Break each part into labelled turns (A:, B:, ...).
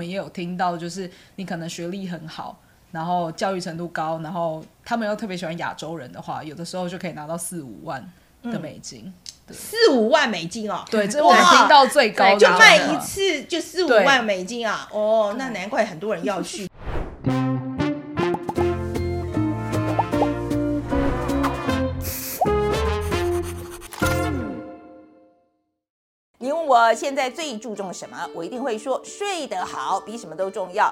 A: 我们也有听到，就是你可能学历很好，然后教育程度高，然后他们又特别喜欢亚洲人的话，有的时候就可以拿到四五万的美金。嗯
B: 四五万美金哦，
A: 对，这是我听到最高的，
B: 就卖一次就四五万美金啊！哦，那难怪很多人要去。我现在最注重什么，我一定会说睡得好比什么都重要。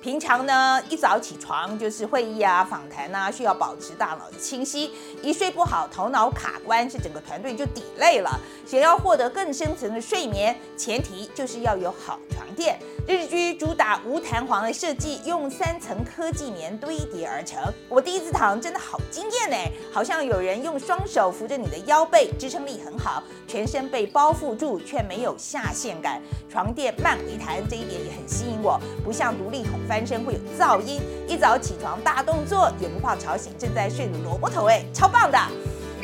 B: 平常呢，一早起床就是会议啊、访谈啊，需要保持大脑的清晰。一睡不好，头脑卡关，是整个团队就抵累了。想要获得更深层的睡眠，前提就是要有好床垫。日居主打无弹簧的设计，用三层科技棉堆叠而成。我第一次躺真的好惊艳呢，好像有人用双手扶着你的腰背，支撑力很好，全身被包覆住却没有下陷感。床垫慢回弹这一点也很吸引我，不像独立筒翻身会有噪音。一早起床大动作也不怕吵醒正在睡的萝卜头，哎，超棒的！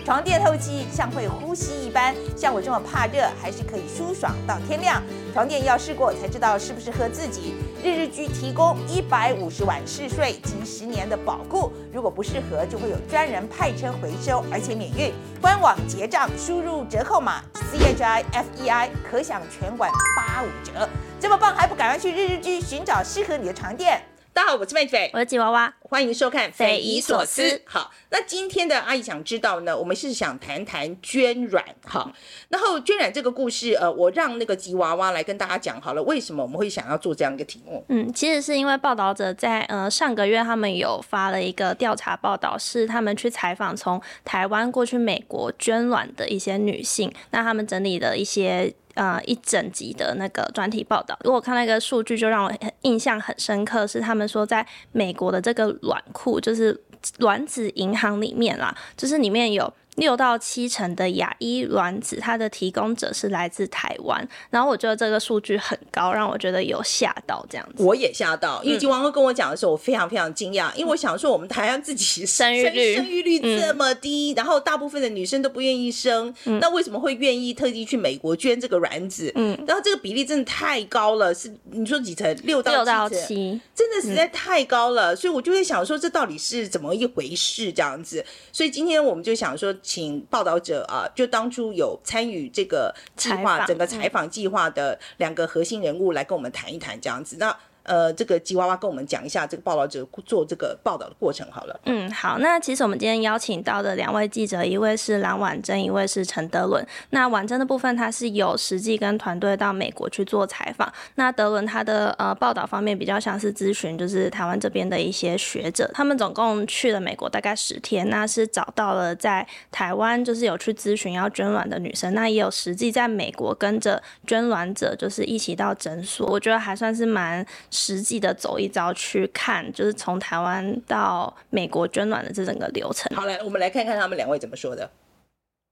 B: 床垫透气像会呼吸一般，像我这么怕热，还是可以舒爽到天亮。床垫要试过才知道适不适合自己。日日居提供一百五十晚试睡及十年的保固，如果不适合，就会有专人派车回收，而且免运。官网结账输入折扣码 C H I F E I，可享全馆八五折。这么棒，还不赶快去日日居寻找适合你的床垫？大家好，我是妹菲，
C: 我是吉娃娃，
B: 欢迎收看《匪夷所思》。好，那今天的阿姨想知道呢，我们是想谈谈捐卵。好，然后捐卵这个故事，呃，我让那个吉娃娃来跟大家讲好了，为什么我们会想要做这样一个题目？
C: 嗯，其实是因为报道者在呃上个月他们有发了一个调查报道，是他们去采访从台湾过去美国捐卵的一些女性，那他们整理的一些。呃，一整集的那个专题报道，如果看那个数据，就让我印象很深刻，是他们说在美国的这个卵库，就是卵子银行里面啦，就是里面有。六到七成的亚裔卵子，它的提供者是来自台湾，然后我觉得这个数据很高，让我觉得有吓到这样子。
B: 我也吓到，因为金王哥跟我讲的时候，我非常非常惊讶，嗯、因为我想说我们台湾自己生育率生育率这么低，嗯、然后大部分的女生都不愿意生，嗯、那为什么会愿意特地去美国捐这个卵子？嗯，然后这个比例真的太高了，是你说几成？六到七成，六到七，真的实在太高了，嗯、所以我就会想说这到底是怎么一回事这样子？所以今天我们就想说。请报道者啊，就当初有参与这个计划，整个采访计划的两个核心人物来跟我们谈一谈这样子。那。呃，这个吉娃娃跟我们讲一下这个报道者做这个报道的过程好了。
C: 嗯，好，那其实我们今天邀请到的两位记者，一位是蓝婉珍，一位是陈德伦。那婉珍的部分，他是有实际跟团队到美国去做采访。那德伦他的呃报道方面比较像是咨询，就是台湾这边的一些学者。他们总共去了美国大概十天，那是找到了在台湾就是有去咨询要捐卵的女生，那也有实际在美国跟着捐卵者，就是一起到诊所。我觉得还算是蛮。实际的走一遭去看，就是从台湾到美国捐卵的这整个流程。
B: 好，来，我们来看看他们两位怎么说的。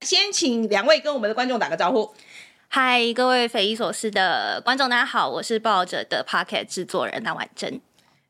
B: 先请两位跟我们的观众打个招呼。
D: 嗨，各位匪夷所思的观众，大家好，我是报道者的 Pocket 制作人蓝婉珍。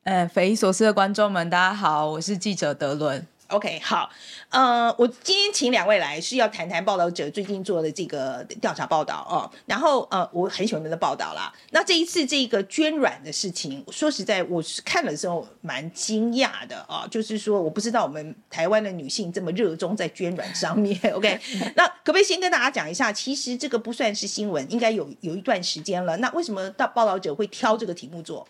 A: 嗯，匪夷所思的观众们，大家好，我是记者德伦。
B: OK，好，呃，我今天请两位来是要谈谈报道者最近做的这个调查报道哦。然后呃，我很喜欢你们的报道啦。那这一次这个捐卵的事情，说实在，我是看了之后蛮惊讶的啊。就是说，我不知道我们台湾的女性这么热衷在捐卵上面。OK，那可不可以先跟大家讲一下？其实这个不算是新闻，应该有有一段时间了。那为什么到报道者会挑这个题目做？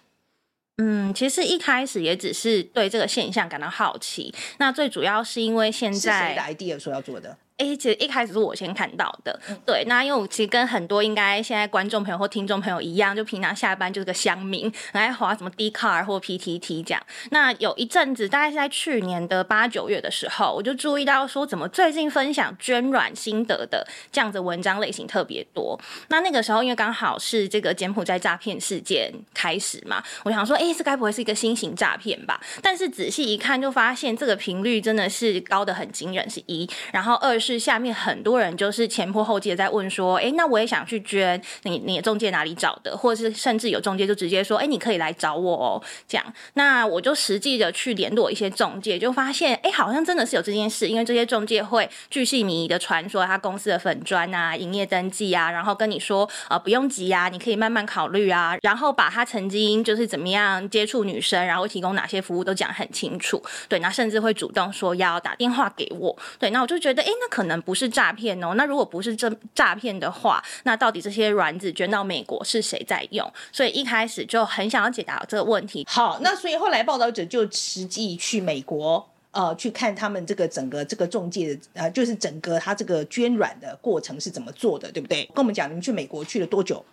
D: 嗯，其实一开始也只是对这个现象感到好奇。那最主要是因为现在
B: 是谁的 idea 说要做的？
D: 哎、欸，其实一开始是我先看到的。对，那因为我其实跟很多应该现在观众朋友或听众朋友一样，就平常下班就是个乡民，来滑什么 Dcard 或 PTT 这样。那有一阵子，大概是在去年的八九月的时候，我就注意到说，怎么最近分享捐卵心得的这样子文章类型特别多。那那个时候，因为刚好是这个柬埔寨诈骗事件开始嘛，我想说，哎、欸，这该不会是一个新型诈骗吧？但是仔细一看，就发现这个频率真的是高的很惊人，是一。然后二是是下面很多人就是前仆后继的在问说，哎、那我也想去捐，你你的中介哪里找的？或者是甚至有中介就直接说，哎、你可以来找我哦，这样。那我就实际的去联络一些中介，就发现，哎、好像真的是有这件事，因为这些中介会巨细靡遗的传说他公司的粉砖啊、营业登记啊，然后跟你说，呃，不用急啊，你可以慢慢考虑啊，然后把他曾经就是怎么样接触女生，然后提供哪些服务都讲很清楚。对，那甚至会主动说要打电话给我。对，那我就觉得，哎、那可可能不是诈骗哦。那如果不是这诈骗的话，那到底这些卵子捐到美国是谁在用？所以一开始就很想要解答这个问题。
B: 好，那所以后来报道者就实际去美国，呃，去看他们这个整个这个中介的，呃，就是整个他这个捐卵的过程是怎么做的，对不对？跟我们讲，你们去美国去了多久？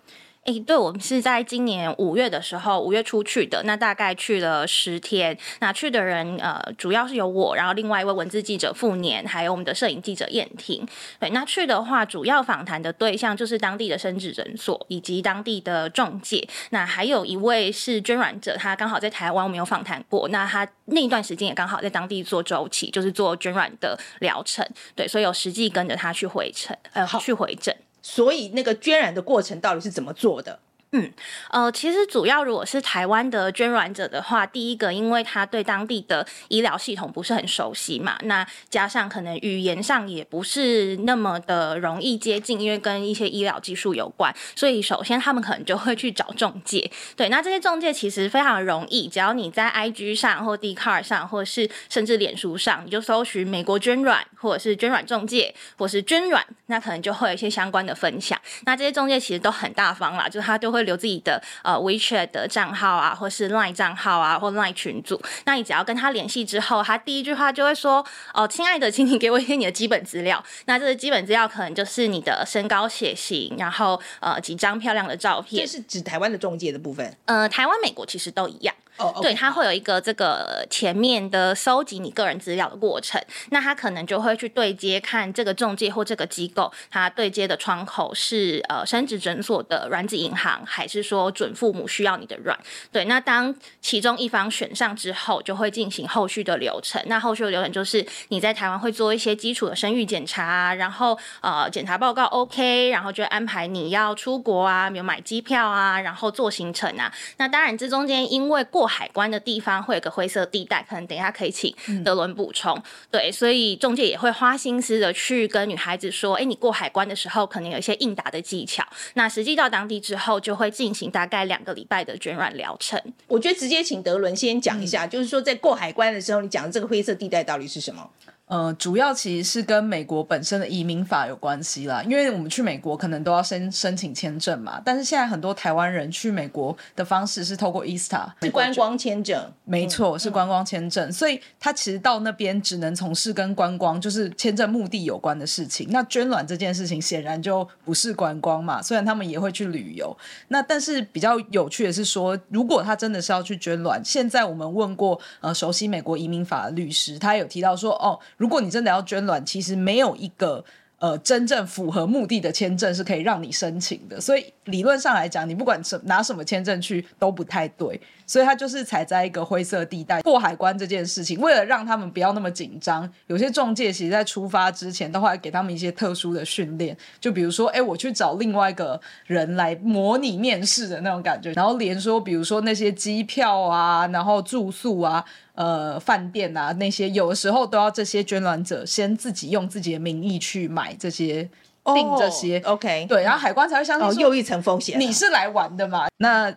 D: 哎、欸，对，我们是在今年五月的时候，五月初去的，那大概去了十天。那去的人，呃，主要是有我，然后另外一位文字记者傅年，还有我们的摄影记者燕婷。对，那去的话，主要访谈的对象就是当地的生殖诊所以及当地的中介。那还有一位是捐卵者，他刚好在台湾，我们有访谈过。那他那一段时间也刚好在当地做周期，就是做捐卵的疗程。对，所以有实际跟着他去回程，呃，去回诊。
B: 所以那个捐染的过程到底是怎么做的？
D: 嗯，呃，其实主要如果是台湾的捐卵者的话，第一个，因为他对当地的医疗系统不是很熟悉嘛，那加上可能语言上也不是那么的容易接近，因为跟一些医疗技术有关，所以首先他们可能就会去找中介。对，那这些中介其实非常容易，只要你在 IG 上或 d c a r 上，或者是甚至脸书上，你就搜寻美国捐卵，或者是捐卵中介，或是捐卵，那可能就会有一些相关的分享。那这些中介其实都很大方啦，就是他就会。会留自己的呃 WeChat 的账号啊，或是 Line 账号啊，或 Line 群组。那你只要跟他联系之后，他第一句话就会说：“哦，亲爱的，请你给我一些你的基本资料。”那这个基本资料可能就是你的身高、血型，然后呃几张漂亮的照片。
B: 这是指台湾的中介的部分。
D: 呃，台湾、美国其实都一样。
B: 哦
D: 对，他会有一个这个前面的收集你个人资料的过程，那他可能就会去对接看这个中介或这个机构，他对接的窗口是呃生殖诊所的卵子银行，还是说准父母需要你的卵？对，那当其中一方选上之后，就会进行后续的流程。那后续的流程就是你在台湾会做一些基础的生育检查，然后呃检查报告 OK，然后就安排你要出国啊，比如买机票啊，然后做行程啊。那当然这中间因为过海关的地方会有个灰色地带，可能等一下可以请德伦补充。嗯、对，所以中介也会花心思的去跟女孩子说：“哎，你过海关的时候，可能有一些应答的技巧。”那实际到当地之后，就会进行大概两个礼拜的卷软疗程。
B: 我觉得直接请德伦先讲一下，嗯、就是说在过海关的时候，你讲的这个灰色地带到底是什么？
A: 呃，主要其实是跟美国本身的移民法有关系啦，因为我们去美国可能都要申申请签证嘛，但是现在很多台湾人去美国的方式是透过 ESTA，
B: 是观光签证，
A: 没错，是观光签证，嗯、所以他其实到那边只能从事跟观光就是签证目的有关的事情。那捐卵这件事情显然就不是观光嘛，虽然他们也会去旅游，那但是比较有趣的是说，如果他真的是要去捐卵，现在我们问过呃熟悉美国移民法的律师，他有提到说哦。如果你真的要捐卵，其实没有一个呃真正符合目的的签证是可以让你申请的，所以理论上来讲，你不管什拿什么签证去都不太对，所以他就是踩在一个灰色地带。过海关这件事情，为了让他们不要那么紧张，有些中介其实在出发之前都会给他们一些特殊的训练，就比如说，哎，我去找另外一个人来模拟面试的那种感觉，然后连说，比如说那些机票啊，然后住宿啊。呃，饭店啊，那些有的时候都要这些捐卵者先自己用自己的名义去买这些订这些
B: ，OK，
A: 对，然后海关才会相信说，
B: 又一层风险，
A: 你是来玩的嘛？那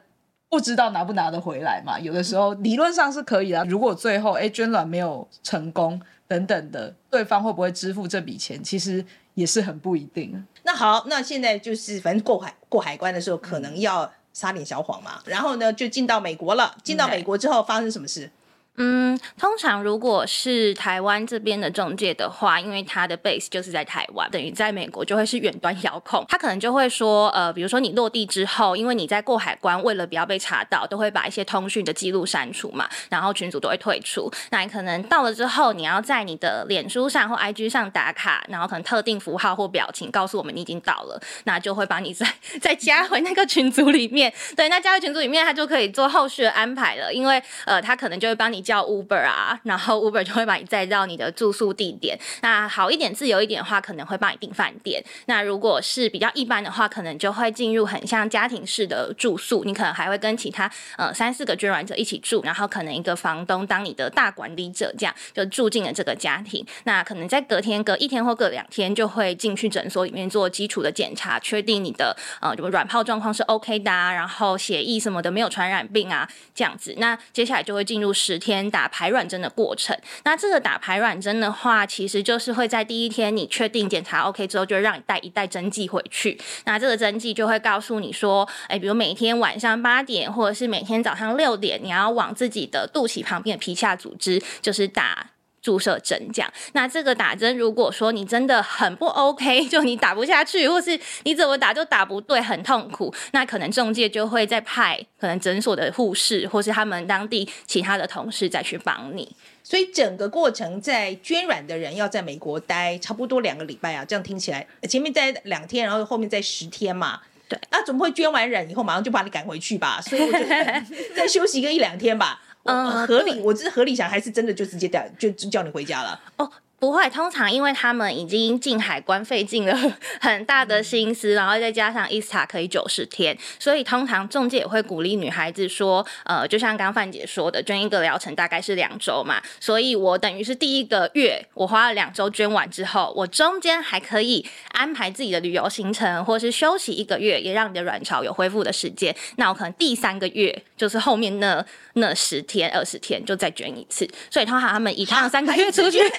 A: 不知道拿不拿得回来嘛？有的时候理论上是可以的，如果最后哎捐卵没有成功等等的，对方会不会支付这笔钱？其实也是很不一定。
B: 那好，那现在就是反正过海过海关的时候，可能要撒点小谎嘛，然后呢就进到美国了。进到美国之后发生什么事？
D: 嗯，嗯通常如果是台湾这边的中介的话，因为他的 base 就是在台湾，等于在美国就会是远端遥控，他可能就会说，呃，比如说你落地之后，因为你在过海关，为了不要被查到，都会把一些通讯的记录删除嘛，然后群组都会退出。那你可能到了之后，你要在你的脸书上或 IG 上打卡，然后可能特定符号或表情告诉我们你已经到了，那就会把你再 再加回那个群组里面。对，那加回群组里面，他就可以做后续的安排了，因为呃，他可能就会帮你。叫 Uber 啊，然后 Uber 就会把你载到你的住宿地点。那好一点、自由一点的话，可能会帮你订饭店。那如果是比较一般的话，可能就会进入很像家庭式的住宿。你可能还会跟其他呃三四个捐卵者一起住，然后可能一个房东当你的大管理者，这样就住进了这个家庭。那可能在隔天、隔一天或隔两天，就会进去诊所里面做基础的检查，确定你的呃什么卵泡状况是 OK 的啊，然后血液什么的没有传染病啊，这样子。那接下来就会进入十天。打排卵针的过程，那这个打排卵针的话，其实就是会在第一天你确定检查 OK 之后，就让你带一袋针剂回去。那这个针剂就会告诉你说，哎，比如每天晚上八点，或者是每天早上六点，你要往自己的肚脐旁边的皮下组织，就是打。注射针这样，那这个打针，如果说你真的很不 OK，就你打不下去，或是你怎么打就打不对，很痛苦，那可能中介就会再派可能诊所的护士，或是他们当地其他的同事再去帮你。
B: 所以整个过程在捐卵的人要在美国待差不多两个礼拜啊，这样听起来前面待两天，然后后面再十天嘛。
D: 对，
B: 那怎么会捐完卵以后马上就把你赶回去吧？所以我就 再休息个一两天吧。嗯，合理，我只是合理想，还是真的就直接带，就就叫你回家了。
D: 哦。不会，通常因为他们已经进海关费尽了 很大的心思，然后再加上 ISTA 可以九十天，所以通常中介也会鼓励女孩子说，呃，就像刚刚范姐说的，捐一个疗程大概是两周嘛，所以我等于是第一个月我花了两周捐完之后，我中间还可以安排自己的旅游行程，或是休息一个月，也让你的卵巢有恢复的时间。那我可能第三个月就是后面那那十天二十天就再捐一次，所以通常他们一趟三个月出去。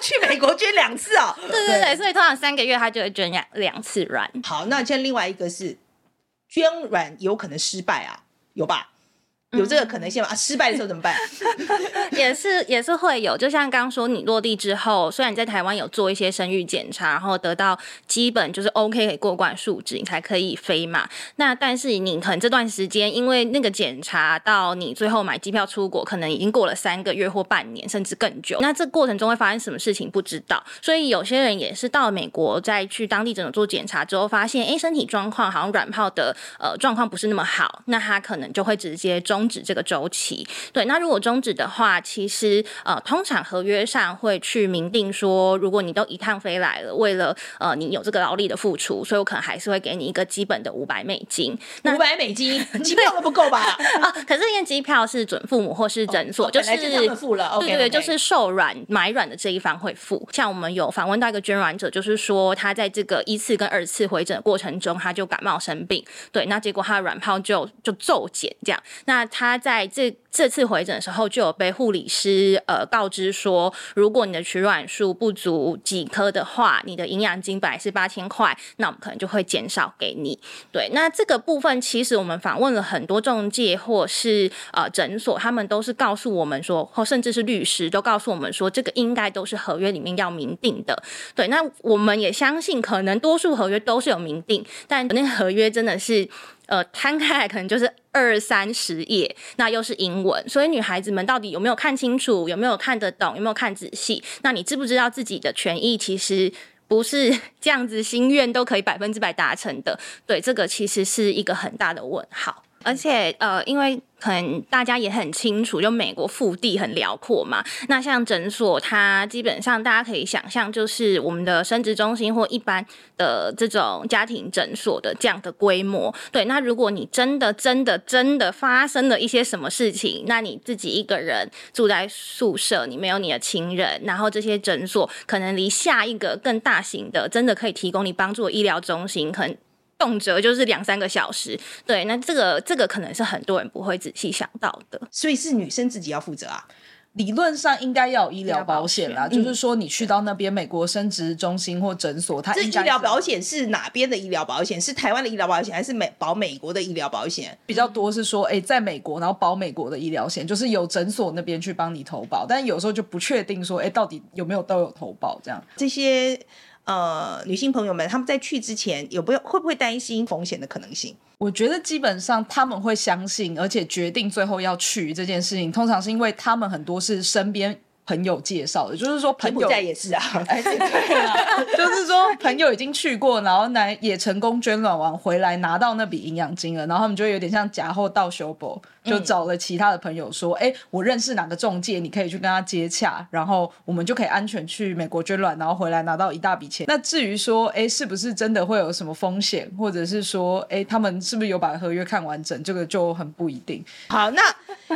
B: 去美国捐两次哦，
D: 对对对，所以通常三个月他就会捐两两次卵。
B: 好，那现在另外一个是捐卵有可能失败啊，有吧？有这个可能性吗？啊，失败的时候怎么办？
D: 也是也是会有，就像刚说，你落地之后，虽然你在台湾有做一些生育检查，然后得到基本就是 OK 可以过关数值，你才可以飞嘛。那但是你可能这段时间，因为那个检查到你最后买机票出国，可能已经过了三个月或半年，甚至更久。那这过程中会发生什么事情不知道，所以有些人也是到了美国再去当地诊所做检查之后，发现哎，身体状况好像软泡的呃状况不是那么好，那他可能就会直接中。终止这个周期，对。那如果终止的话，其实呃，通常合约上会去明定说，如果你都一趟飞来了，为了呃你有这个劳力的付出，所以我可能还是会给你一个基本的五百美金。
B: 五百美金，机票都不够吧？
D: 啊，可是因为机票是准父母或是诊所，哦、就是对对对，就是受软买软的这一方会付。像我们有访问到一个捐卵者，就是说他在这个一次跟二次回诊的过程中，他就感冒生病，对，那结果他的卵泡就就骤减这样，那。他在这这次回诊的时候，就有被护理师呃告知说，如果你的取卵数不足几颗的话，你的营养金本来是八千块，那我们可能就会减少给你。对，那这个部分其实我们访问了很多中介或是呃诊所，他们都是告诉我们说，或甚至是律师都告诉我们说，这个应该都是合约里面要明定的。对，那我们也相信，可能多数合约都是有明定，但那个合约真的是。呃，摊开来可能就是二三十页，那又是英文，所以女孩子们到底有没有看清楚，有没有看得懂，有没有看仔细？那你知不知道自己的权益其实不是这样子，心愿都可以百分之百达成的？对，这个其实是一个很大的问号，而且呃，因为。可能大家也很清楚，就美国腹地很辽阔嘛。那像诊所，它基本上大家可以想象，就是我们的生殖中心或一般的这种家庭诊所的这样的规模。对，那如果你真的、真的、真的发生了一些什么事情，那你自己一个人住在宿舍，你没有你的亲人，然后这些诊所可能离下一个更大型的、真的可以提供你帮助的医疗中心，可能。动辄就是两三个小时，对，那这个这个可能是很多人不会仔细想到的，
B: 所以是女生自己要负责啊。
A: 理论上应该要有医疗保险啦，就是说你去到那边美国生殖中心或诊所，它这医
B: 疗保险是哪边的医疗保险？是台湾的医疗保险，还是美保美国的医疗保险？
A: 比较多是说，哎，在美国，然后保美国的医疗险，就是有诊所那边去帮你投保，但有时候就不确定说，哎，到底有没有都有投保这样。
B: 这些呃女性朋友们，他们在去之前有不有会不会担心风险的可能性？
A: 我觉得基本上他们会相信，而且决定最后要去这件事情，通常是因为他们很多是身边朋友介绍的，就是说朋友
B: 在也是啊，
A: 哎，对啊，就是说朋友已经去过，然后来也成功捐卵完回来拿到那笔营养金了，然后他们就有点像假后到修补。就找了其他的朋友说，哎、嗯，我认识哪个中介，你可以去跟他接洽，然后我们就可以安全去美国捐卵，然后回来拿到一大笔钱。那至于说，哎，是不是真的会有什么风险，或者是说，哎，他们是不是有把合约看完整，这个就很不一定。
B: 好，那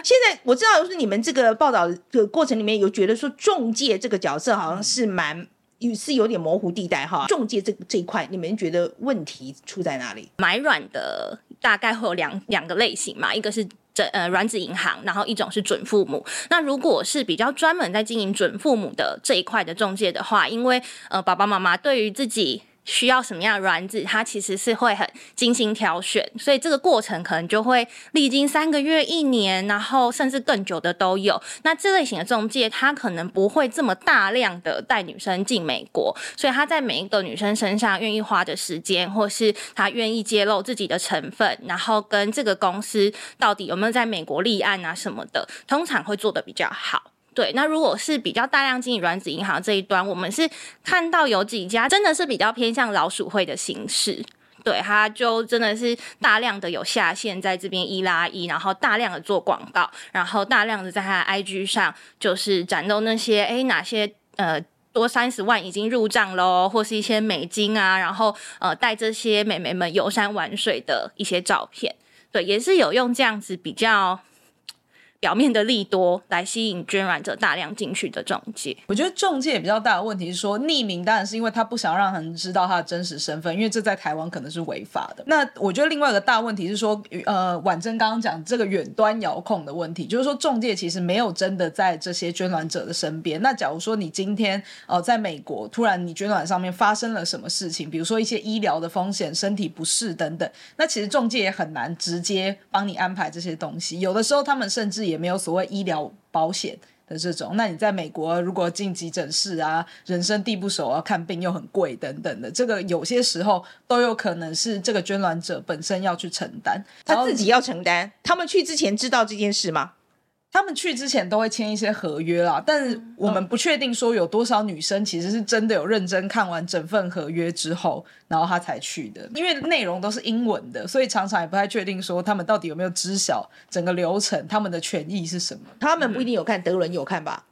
B: 现在我知道，就是你们这个报道的过程里面有觉得说，中介这个角色好像是蛮。是有点模糊地带哈，中介这这一块，你们觉得问题出在哪里？
D: 买卵的大概会有两两个类型嘛，一个是这呃卵子银行，然后一种是准父母。那如果是比较专门在经营准父母的这一块的中介的话，因为呃爸爸妈妈对于自己。需要什么样的卵子，它其实是会很精心挑选，所以这个过程可能就会历经三个月、一年，然后甚至更久的都有。那这类型的中介，他可能不会这么大量的带女生进美国，所以他在每一个女生身上愿意花的时间，或是他愿意揭露自己的成分，然后跟这个公司到底有没有在美国立案啊什么的，通常会做的比较好。对，那如果是比较大量经营软子银行这一端，我们是看到有几家真的是比较偏向老鼠会的形式，对，他就真的是大量的有下线在这边一拉一，然后大量的做广告，然后大量的在他的 IG 上就是展露那些哎哪些呃多三十万已经入账喽，或是一些美金啊，然后呃带这些美眉们游山玩水的一些照片，对，也是有用这样子比较。表面的利多来吸引捐卵者大量进去的中介，
A: 我觉得中介比较大的问题是说匿名，当然是因为他不想让人知道他的真实身份，因为这在台湾可能是违法的。那我觉得另外一个大问题是说，呃，婉珍刚刚讲这个远端遥控的问题，就是说中介其实没有真的在这些捐卵者的身边。那假如说你今天呃在美国突然你捐卵上面发生了什么事情，比如说一些医疗的风险、身体不适等等，那其实中介也很难直接帮你安排这些东西。有的时候他们甚至也没有所谓医疗保险的这种，那你在美国如果进急诊室啊，人生地不熟啊，看病又很贵等等的，这个有些时候都有可能是这个捐卵者本身要去承担，
B: 他自己要承担。他们去之前知道这件事吗？
A: 他们去之前都会签一些合约啦，但是我们不确定说有多少女生其实是真的有认真看完整份合约之后，然后她才去的，因为内容都是英文的，所以常常也不太确定说他们到底有没有知晓整个流程，他们的权益是什么。
B: 他们不一定有看，德伦有看吧？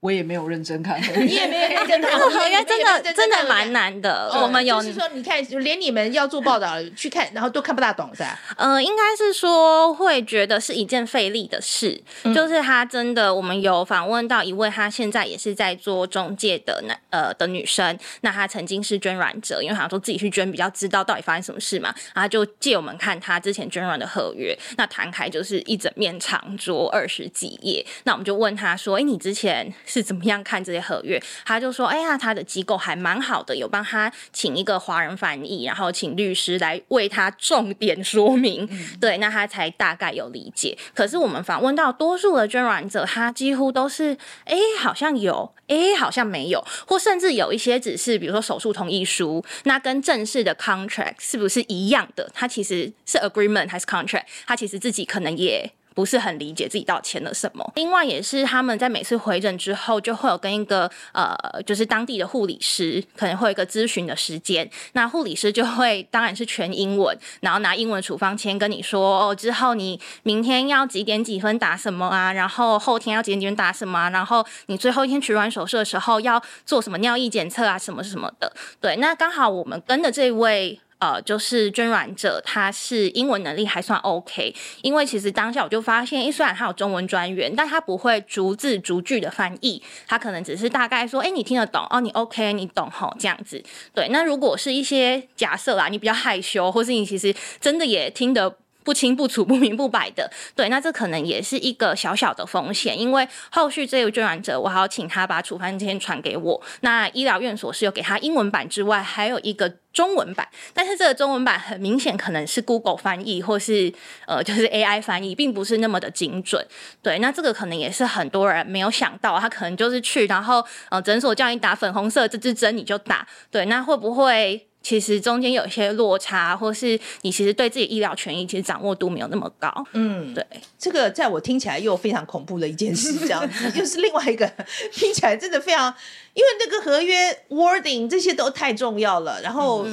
A: 我也没有认真看，
B: 你也没有认真看，
D: 这个合约真的真的蛮难的。我们有，
B: 就是说，你看，连你们要做报道去看，然后都看不大懂，是吧？
D: 呃，应该是说会觉得是一件费力的事。就是他真的，我们有访问到一位，他现在也是在做中介的男呃的女生。那她曾经是捐卵者，因为好像说自己去捐比较知道到底发生什么事嘛，然后就借我们看他之前捐卵的合约。那摊开就是一整面长桌二十几页。那我们就问他说：“哎，你之前？”是怎么样看这些合约？他就说：“哎呀，他的机构还蛮好的，有帮他请一个华人翻译，然后请律师来为他重点说明，嗯、对，那他才大概有理解。可是我们访问到多数的捐卵者，他几乎都是哎，好像有，哎，好像没有，或甚至有一些只是比如说手术同意书，那跟正式的 contract 是不是一样的？他其实是 agreement 还是 contract？他其实自己可能也。”不是很理解自己到底签了什么。另外也是他们在每次回诊之后，就会有跟一个呃，就是当地的护理师，可能会有一个咨询的时间。那护理师就会当然是全英文，然后拿英文处方签跟你说哦，之后你明天要几点几分打什么啊？然后后天要几点几分打什么啊？然后你最后一天取卵手术的时候要做什么尿液检测啊？什么什么的。对，那刚好我们跟的这位。呃，就是捐卵者，他是英文能力还算 OK，因为其实当下我就发现，诶，虽然他有中文专员，但他不会逐字逐句的翻译，他可能只是大概说，诶，你听得懂哦，你 OK，你懂吼，这样子。对，那如果是一些假设啦，你比较害羞，或是你其实真的也听得。不清不楚、不明不白的。对，那这可能也是一个小小的风险，因为后续这位捐卵者，我还要请他把处方箋传给我。那医疗院所是有给他英文版之外，还有一个中文版，但是这个中文版很明显可能是 Google 翻译或是呃就是 AI 翻译，并不是那么的精准。对，那这个可能也是很多人没有想到，他可能就是去，然后呃诊所叫你打粉红色这支针你就打。对，那会不会？其实中间有一些落差，或是你其实对自己医疗权益其实掌握度没有那么高。
B: 嗯，
D: 对，
B: 这个在我听起来又非常恐怖的一件事，这样子又是另外一个听起来真的非常，因为那个合约 wording 这些都太重要了，然后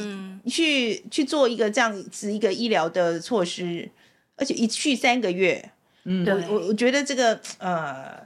B: 去、嗯、去做一个这样子一个医疗的措施，而且一去三个月，嗯，我我我觉得这个呃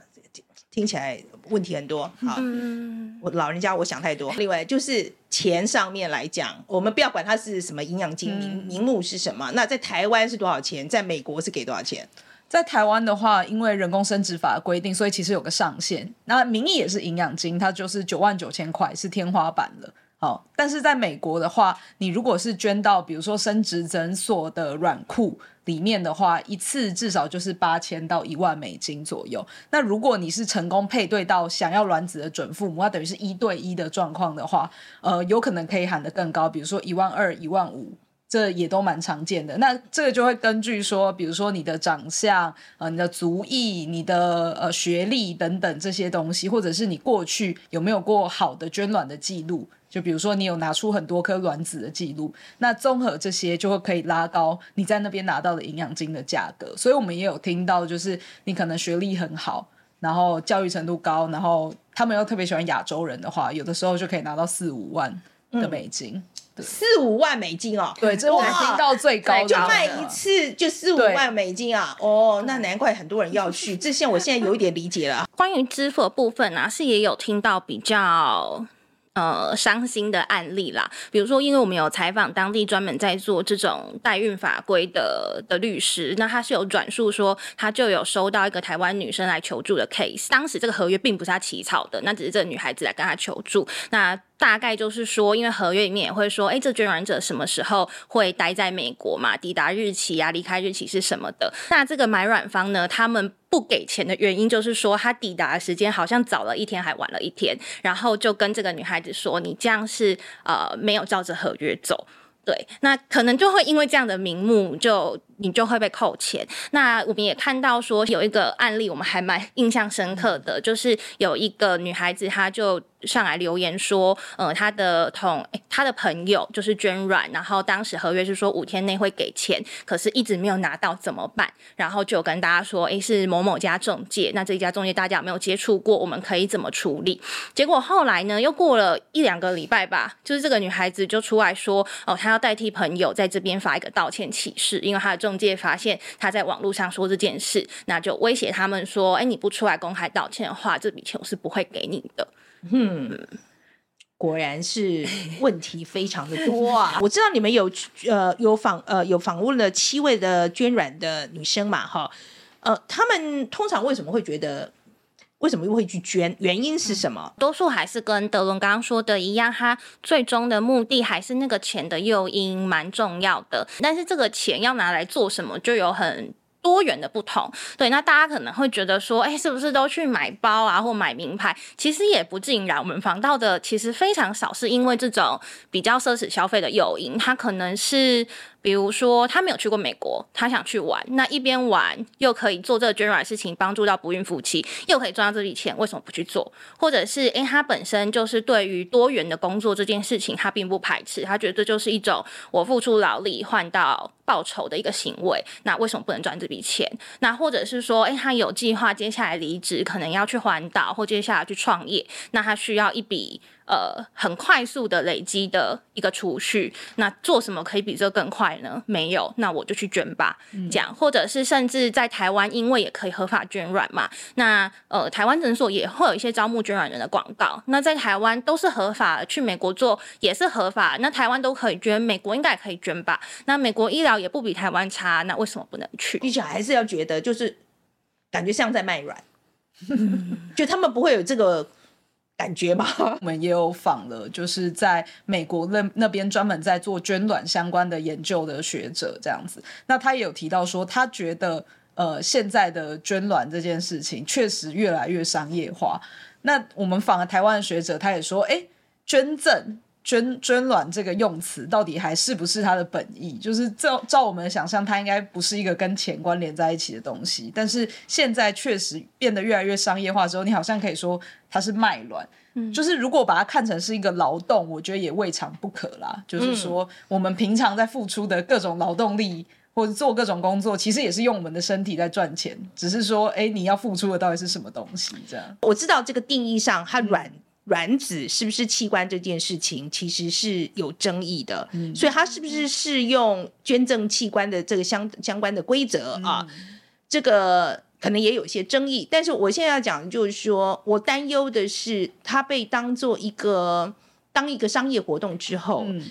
B: 听起来。问题很多，好，嗯、我老人家我想太多。另外就是钱上面来讲，我们不要管它是什么营养金名、嗯、名目是什么。那在台湾是多少钱？在美国是给多少钱？
A: 在台湾的话，因为人工生殖法的规定，所以其实有个上限。那名义也是营养金，它就是九万九千块是天花板了。好，但是在美国的话，你如果是捐到比如说生殖诊所的软库里面的话，一次至少就是八千到一万美金左右。那如果你是成功配对到想要卵子的准父母，那等于是一对一的状况的话，呃，有可能可以喊得更高，比如说一万二、一万五，这也都蛮常见的。那这个就会根据说，比如说你的长相、呃，你的族裔、你的呃学历等等这些东西，或者是你过去有没有过好的捐卵的记录。就比如说，你有拿出很多颗卵子的记录，那综合这些就会可以拉高你在那边拿到的营养金的价格。所以我们也有听到，就是你可能学历很好，然后教育程度高，然后他们又特别喜欢亚洲人的话，有的时候就可以拿到四五万的美金，嗯、
B: 四五万美金哦。
A: 对，这我们听到最高的，
B: 就卖一次就四五万美金啊！哦，那难怪很多人要去。这现我现在有一点理解了。
D: 关于支付的部分啊，是也有听到比较。呃，伤心的案例啦，比如说，因为我们有采访当地专门在做这种代孕法规的的律师，那他是有转述说，他就有收到一个台湾女生来求助的 case，当时这个合约并不是他起草的，那只是这个女孩子来跟他求助，那。大概就是说，因为合约里面也会说，哎，这捐卵者什么时候会待在美国嘛？抵达日期啊，离开日期是什么的？那这个买卵方呢，他们不给钱的原因就是说，他抵达的时间好像早了一天，还晚了一天，然后就跟这个女孩子说，你这样是呃没有照着合约走。对，那可能就会因为这样的名目，就你就会被扣钱。那我们也看到说有一个案例，我们还蛮印象深刻的，就是有一个女孩子，她就上来留言说，呃，她的同她的朋友就是捐卵，然后当时合约是说五天内会给钱，可是一直没有拿到怎么办？然后就跟大家说，诶，是某某家中介，那这一家中介大家有没有接触过？我们可以怎么处理？结果后来呢，又过了一两个礼拜吧，就是这个女孩子就出来说，哦，她要。代替朋友在这边发一个道歉启事，因为她的中介发现他在网络上说这件事，那就威胁他们说：“哎，你不出来公开道歉的话，这笔钱我是不会给你的。”
B: 嗯，果然是问题非常的多啊！我知道你们有呃有访呃有访问了七位的捐卵的女生嘛，哈，呃，他们通常为什么会觉得？为什么又会去捐？原因是什么？
D: 多数还是跟德伦刚刚说的一样，他最终的目的还是那个钱的诱因蛮重要的。但是这个钱要拿来做什么，就有很多元的不同。对，那大家可能会觉得说，哎，是不是都去买包啊，或买名牌？其实也不尽然。我们防盗的其实非常少，是因为这种比较奢侈消费的诱因，它可能是。比如说，他没有去过美国，他想去玩，那一边玩又可以做这个捐卵事情，帮助到不孕夫妻，又可以赚到这笔钱，为什么不去做？或者是，诶，他本身就是对于多元的工作这件事情，他并不排斥，他觉得这就是一种我付出劳力换到报酬的一个行为，那为什么不能赚这笔钱？那或者是说，诶，他有计划接下来离职，可能要去环岛或接下来去创业，那他需要一笔。呃，很快速的累积的一个储蓄，那做什么可以比这更快呢？没有，那我就去捐吧。嗯、这样，或者是甚至在台湾，因为也可以合法捐卵嘛，那呃，台湾诊所也会有一些招募捐卵人的广告。那在台湾都是合法，去美国做也是合法。那台湾都可以捐，美国应该也可以捐吧？那美国医疗也不比台湾差，那为什么不能去？
B: 毕竟还是要觉得就是感觉像在卖卵，就他们不会有这个。感觉吗？
A: 我们也有访了，就是在美国那那边专门在做捐卵相关的研究的学者，这样子。那他也有提到说，他觉得呃现在的捐卵这件事情确实越来越商业化。那我们访了台湾的学者，他也说，哎，捐赠。捐捐卵这个用词到底还是不是它的本意？就是照照我们的想象，它应该不是一个跟钱关联在一起的东西。但是现在确实变得越来越商业化之后，你好像可以说它是卖卵。嗯，就是如果把它看成是一个劳动，我觉得也未尝不可啦。就是说，我们平常在付出的各种劳动力或者做各种工作，其实也是用我们的身体在赚钱。只是说，哎，你要付出的到底是什么东西？这样，
B: 我知道这个定义上，它卵。卵子是不是器官这件事情，其实是有争议的，嗯、所以它是不是适用捐赠器官的这个相相关的规则啊？嗯、这个可能也有些争议。但是我现在要讲的就是说，我担忧的是，它被当做一个当一个商业活动之后，嗯、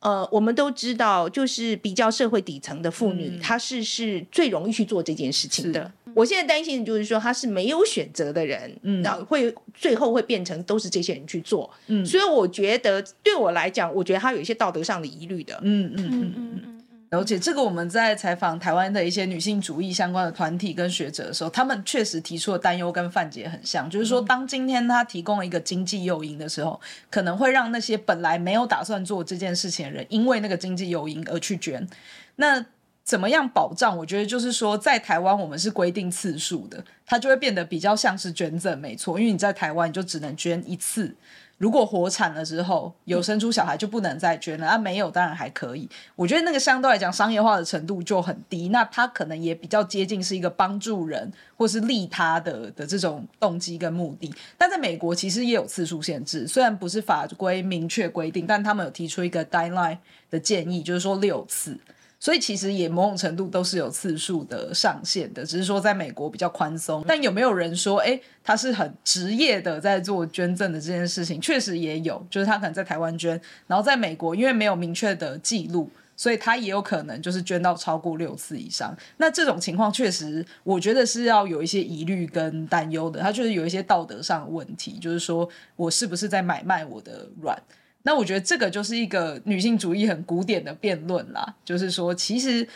B: 呃，我们都知道，就是比较社会底层的妇女，她、嗯、是是最容易去做这件事情的。我现在担心的就是说，他是没有选择的人，嗯，然后会最后会变成都是这些人去做，嗯，所以我觉得对我来讲，我觉得他有一些道德上的疑虑的，嗯嗯嗯嗯嗯。
A: 而且这个我们在采访台湾的一些女性主义相关的团体跟学者的时候，他们确实提出的担忧跟范姐很像，就是说，当今天他提供了一个经济诱因的时候，可能会让那些本来没有打算做这件事情的人，因为那个经济诱因而去捐，那。怎么样保障？我觉得就是说，在台湾我们是规定次数的，它就会变得比较像是捐赠，没错。因为你在台湾，你就只能捐一次。如果活产了之后有生出小孩，就不能再捐了。啊，没有当然还可以。我觉得那个相对来讲商业化的程度就很低。那它可能也比较接近是一个帮助人或是利他的的这种动机跟目的。但在美国其实也有次数限制，虽然不是法规明确规定，但他们有提出一个 guideline 的建议，就是说六次。所以其实也某种程度都是有次数的上限的，只是说在美国比较宽松。但有没有人说，哎，他是很职业的在做捐赠的这件事情？确实也有，就是他可能在台湾捐，然后在美国因为没有明确的记录，所以他也有可能就是捐到超过六次以上。那这种情况确实，我觉得是要有一些疑虑跟担忧的。他就是有一些道德上的问题，就是说我是不是在买卖我的卵？那我觉得这个就是一个女性主义很古典的辩论啦，就是说其实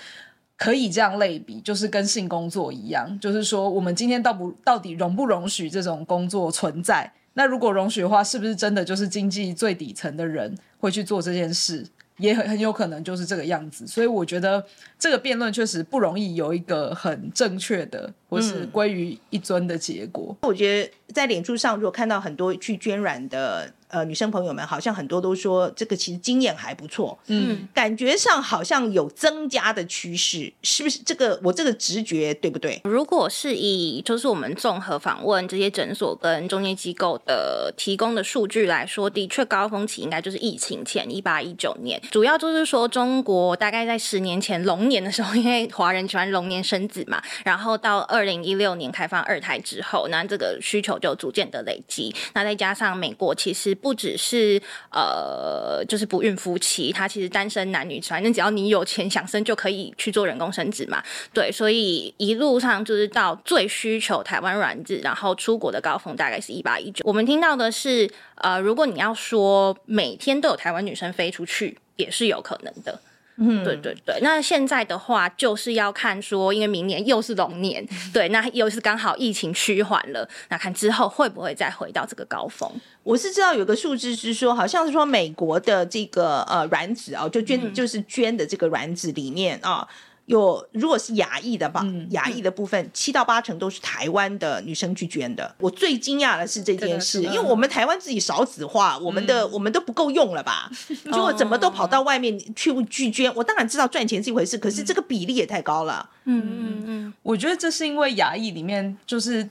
A: 可以这样类比，就是跟性工作一样，就是说我们今天到不到底容不容许这种工作存在？那如果容许的话，是不是真的就是经济最底层的人会去做这件事？也很很有可能就是这个样子。所以我觉得这个辩论确实不容易有一个很正确的或是归于一尊的结果。
B: 嗯，我觉得在脸书上，如果看到很多去捐卵的。呃，女生朋友们好像很多都说这个其实经验还不错，嗯，感觉上好像有增加的趋势，是不是？这个我这个直觉对不对？
D: 如果是以就是我们综合访问这些诊所跟中介机构的提供的数据来说，的确高峰期应该就是疫情前一八一九年，主要就是说中国大概在十年前龙年的时候，因为华人喜欢龙年生子嘛，然后到二零一六年开放二胎之后，那这个需求就逐渐的累积，那再加上美国其实。不只是呃，就是不孕夫妻，他其实单身男女，反正只要你有钱想生，就可以去做人工生殖嘛。对，所以一路上就是到最需求台湾卵子，然后出国的高峰大概是一八一九。我们听到的是，呃，如果你要说每天都有台湾女生飞出去，也是有可能的。嗯，对对对，那现在的话就是要看说，因为明年又是龙年，对，那又是刚好疫情趋缓了，那看之后会不会再回到这个高峰？
B: 我是知道有个数字是说，好像是说美国的这个呃卵子啊，就捐、嗯、就是捐的这个卵子里面啊。有，如果是亚裔的吧，嗯、亚裔的部分七到八成都是台湾的女生去捐的。我最惊讶的是这件事，因为我们台湾自己少子化，我们的、嗯、我们都不够用了吧？结果怎么都跑到外面去去捐？我当然知道赚钱是一回事，可是这个比例也太高了。
A: 嗯嗯嗯，我觉得这是因为亚裔里面就是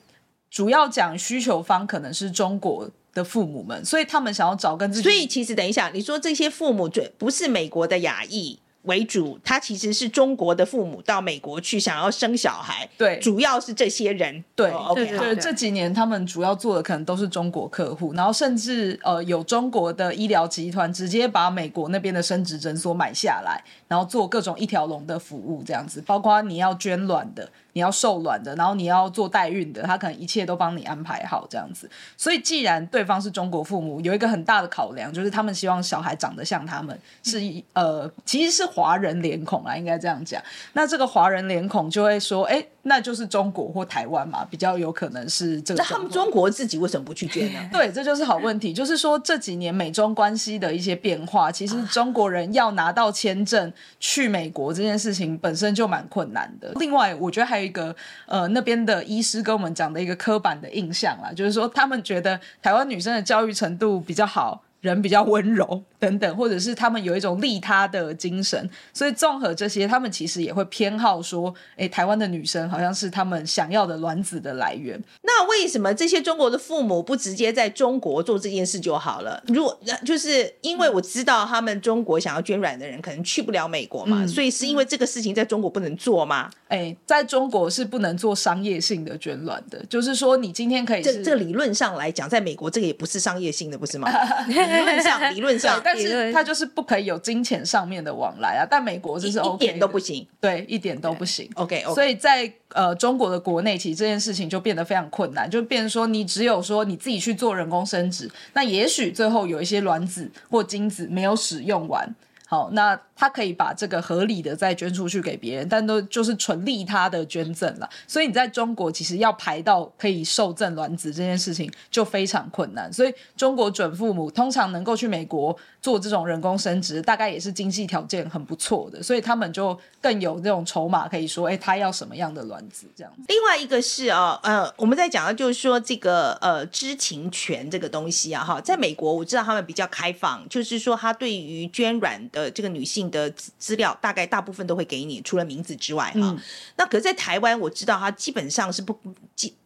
A: 主要讲需求方可能是中国的父母们，所以他们想要找跟自己。
B: 所以其实等一下，你说这些父母最不是美国的亚裔。为主，他其实是中国的父母到美国去想要生小孩，
A: 对，
B: 主要是这些人，
A: 对，
B: 哦、okay,
A: 对，对，这几年他们主要做的可能都是中国客户，然后甚至呃有中国的医疗集团直接把美国那边的生殖诊所买下来，然后做各种一条龙的服务，这样子，包括你要捐卵的。你要受卵的，然后你要做代孕的，他可能一切都帮你安排好这样子。所以既然对方是中国父母，有一个很大的考量，就是他们希望小孩长得像他们，是呃，其实是华人脸孔啊，应该这样讲。那这个华人脸孔就会说，哎，那就是中国或台湾嘛，比较有可能是这个。
B: 那他们中国自己为什么不去捐呢？
A: 对，这就是好问题。就是说这几年美中关系的一些变化，其实中国人要拿到签证去美国这件事情本身就蛮困难的。另外，我觉得还有一个呃，那边的医师跟我们讲的一个刻板的印象啦，就是说他们觉得台湾女生的教育程度比较好。人比较温柔等等，或者是他们有一种利他的精神，所以综合这些，他们其实也会偏好说，诶，台湾的女生好像是他们想要的卵子的来源。
B: 那为什么这些中国的父母不直接在中国做这件事就好了？如果就是因为我知道他们中国想要捐卵的人可能去不了美国嘛，嗯、所以是因为这个事情在中国不能做吗？
A: 诶，在中国是不能做商业性的捐卵的，就是说你今天可以是，
B: 这这理论上来讲，在美国这个也不是商业性的，不是吗？理论上，理论上，
A: 但是它就是不可以有金钱上面的往来啊。但美国这是 OK，
B: 一点都不行，
A: 对，一点都不行。
B: OK，, okay.
A: 所以在呃中国的国内，其实这件事情就变得非常困难，就变成说你只有说你自己去做人工生殖，那也许最后有一些卵子或精子没有使用完，好，那。他可以把这个合理的再捐出去给别人，但都就是纯利他的捐赠了。所以你在中国其实要排到可以受赠卵子这件事情就非常困难。所以中国准父母通常能够去美国做这种人工生殖，大概也是经济条件很不错的，所以他们就更有这种筹码可以说，哎，他要什么样的卵子这样。
B: 另外一个是啊，呃，我们在讲的就是说这个呃知情权这个东西啊，哈，在美国我知道他们比较开放，就是说他对于捐卵的这个女性。的资料大概大部分都会给你，除了名字之外哈、嗯。那可是，在台湾我知道他基本上是不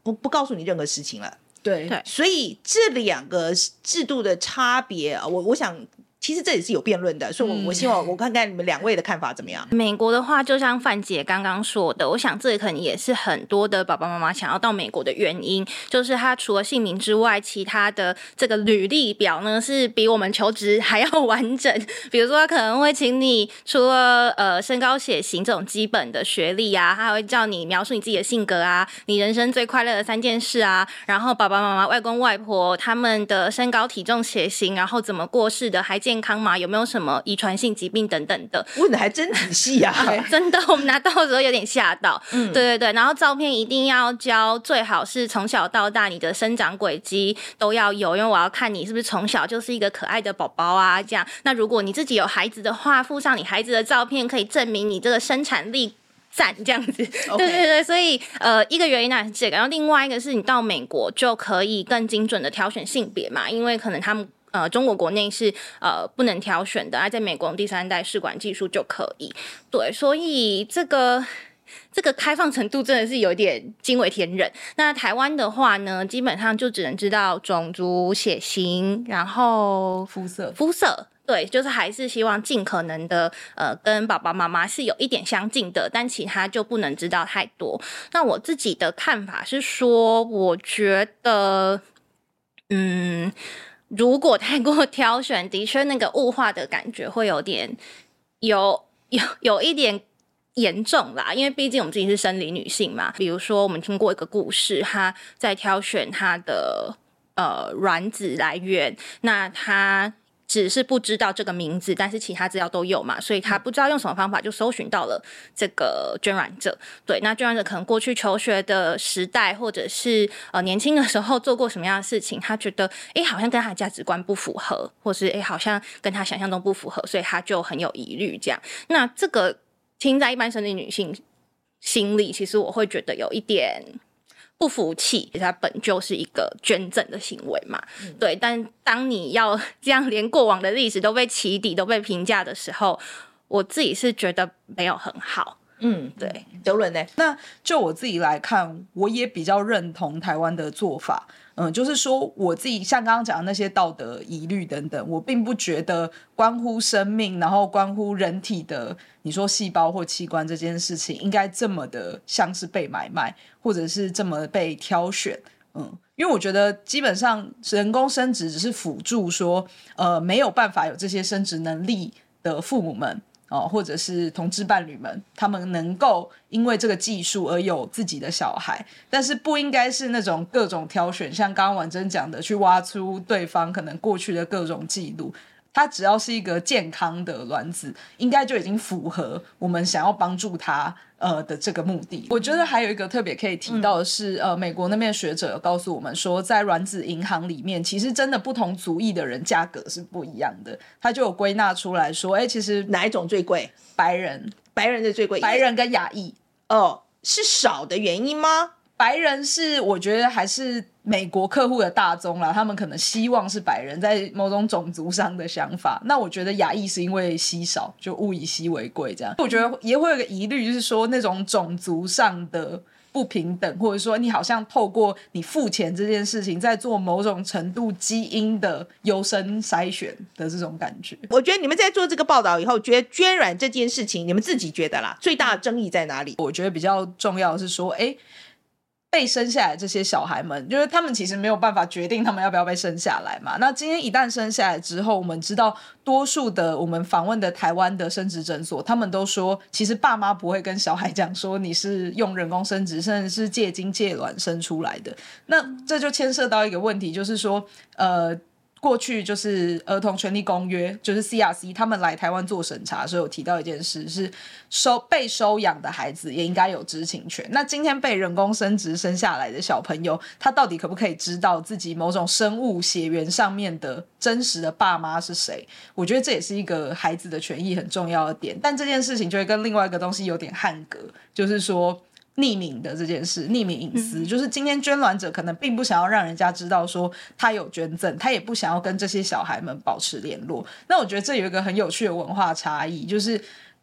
B: 不不告诉你任何事情了。
A: 对对，
B: 所以这两个制度的差别，我我想。其实这也是有辩论的，所以我我希望我看看你们两位的看法怎么样。
D: 美国的话，就像范姐刚刚说的，我想这可能也是很多的爸爸妈妈想要到美国的原因，就是他除了姓名之外，其他的这个履历表呢是比我们求职还要完整。比如说，他可能会请你除了呃身高、血型这种基本的学历啊，他还会叫你描述你自己的性格啊，你人生最快乐的三件事啊，然后爸爸妈妈、外公外婆他们的身高、体重、血型，然后怎么过世的，还健康吗？有没有什么遗传性疾病等等的？
B: 问的还真仔细呀、啊！
D: 真的，我们拿到的时候有点吓到。嗯，对对对。然后照片一定要交，最好是从小到大你的生长轨迹都要有，因为我要看你是不是从小就是一个可爱的宝宝啊。这样，那如果你自己有孩子的话，附上你孩子的照片，可以证明你这个生产力赞这样子。对对对，所以呃，一个原因呢是这个，然后另外一个是你到美国就可以更精准的挑选性别嘛，因为可能他们。呃，中国国内是呃不能挑选的，而在美国第三代试管技术就可以。对，所以这个这个开放程度真的是有点惊为天人。那台湾的话呢，基本上就只能知道种族、血型，然后
A: 肤色。
D: 肤色，对，就是还是希望尽可能的呃跟爸爸妈妈是有一点相近的，但其他就不能知道太多。那我自己的看法是说，我觉得，嗯。如果太过挑选，的确那个物化的感觉会有点有 有有一点严重啦。因为毕竟我们自己是生理女性嘛。比如说，我们听过一个故事，她在挑选她的呃卵子来源，那她。只是不知道这个名字，但是其他资料都有嘛，所以他不知道用什么方法就搜寻到了这个捐卵者。对，那捐卵者可能过去求学的时代，或者是呃年轻的时候做过什么样的事情，他觉得哎好像跟他的价值观不符合，或是哎好像跟他想象中不符合，所以他就很有疑虑。这样，那这个听在一般生理女性心里，其实我会觉得有一点。不服气，它本就是一个捐赠的行为嘛，嗯，对。但当你要这样，连过往的历史都被起底、都被评价的时候，我自己是觉得没有很好。嗯，对。
B: 德伦呢？
A: 那就我自己来看，我也比较认同台湾的做法。嗯，就是说我自己像刚刚讲的那些道德疑虑等等，我并不觉得关乎生命，然后关乎人体的，你说细胞或器官这件事情，应该这么的像是被买卖，或者是这么被挑选。嗯，因为我觉得基本上人工生殖只是辅助说，呃，没有办法有这些生殖能力的父母们。哦，或者是同志伴侣们，他们能够因为这个技术而有自己的小孩，但是不应该是那种各种挑选，像刚刚婉珍讲的，去挖出对方可能过去的各种记录。它只要是一个健康的卵子，应该就已经符合我们想要帮助他呃的这个目的。我觉得还有一个特别可以提到的是，嗯、呃，美国那边学者告诉我们说，在卵子银行里面，其实真的不同族裔的人价格是不一样的。他就有归纳出来说，哎，其实
B: 哪一种最贵？
A: 白人，
B: 白人的最贵，
A: 白人跟亚裔
B: 哦，是少的原因吗？
A: 白人是我觉得还是美国客户的大宗啦，他们可能希望是白人，在某种种族上的想法。那我觉得亚裔是因为稀少，就物以稀为贵这样。我觉得也会有个疑虑，就是说那种种族上的不平等，或者说你好像透过你付钱这件事情，在做某种程度基因的优生筛选的这种感觉。
B: 我觉得你们在做这个报道以后，觉得捐卵这件事情，你们自己觉得啦，最大的争议在哪里？
A: 我觉得比较重要的是说，哎。被生下来这些小孩们，就是他们其实没有办法决定他们要不要被生下来嘛。那今天一旦生下来之后，我们知道多数的我们访问的台湾的生殖诊所，他们都说，其实爸妈不会跟小孩讲说你是用人工生殖，甚至是借精借卵生出来的。那这就牵涉到一个问题，就是说，呃。过去就是儿童权利公约，就是 CRC，他们来台湾做审查的时候有提到一件事，是收被收养的孩子也应该有知情权。那今天被人工生殖生下来的小朋友，他到底可不可以知道自己某种生物血缘上面的真实的爸妈是谁？我觉得这也是一个孩子的权益很重要的点。但这件事情就会跟另外一个东西有点捍格，就是说。匿名的这件事，匿名隐私，就是今天捐卵者可能并不想要让人家知道说他有捐赠，他也不想要跟这些小孩们保持联络。那我觉得这有一个很有趣的文化差异，就是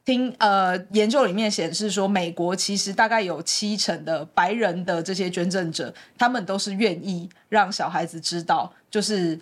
A: 听呃研究里面显示说，美国其实大概有七成的白人的这些捐赠者，他们都是愿意让小孩子知道，就是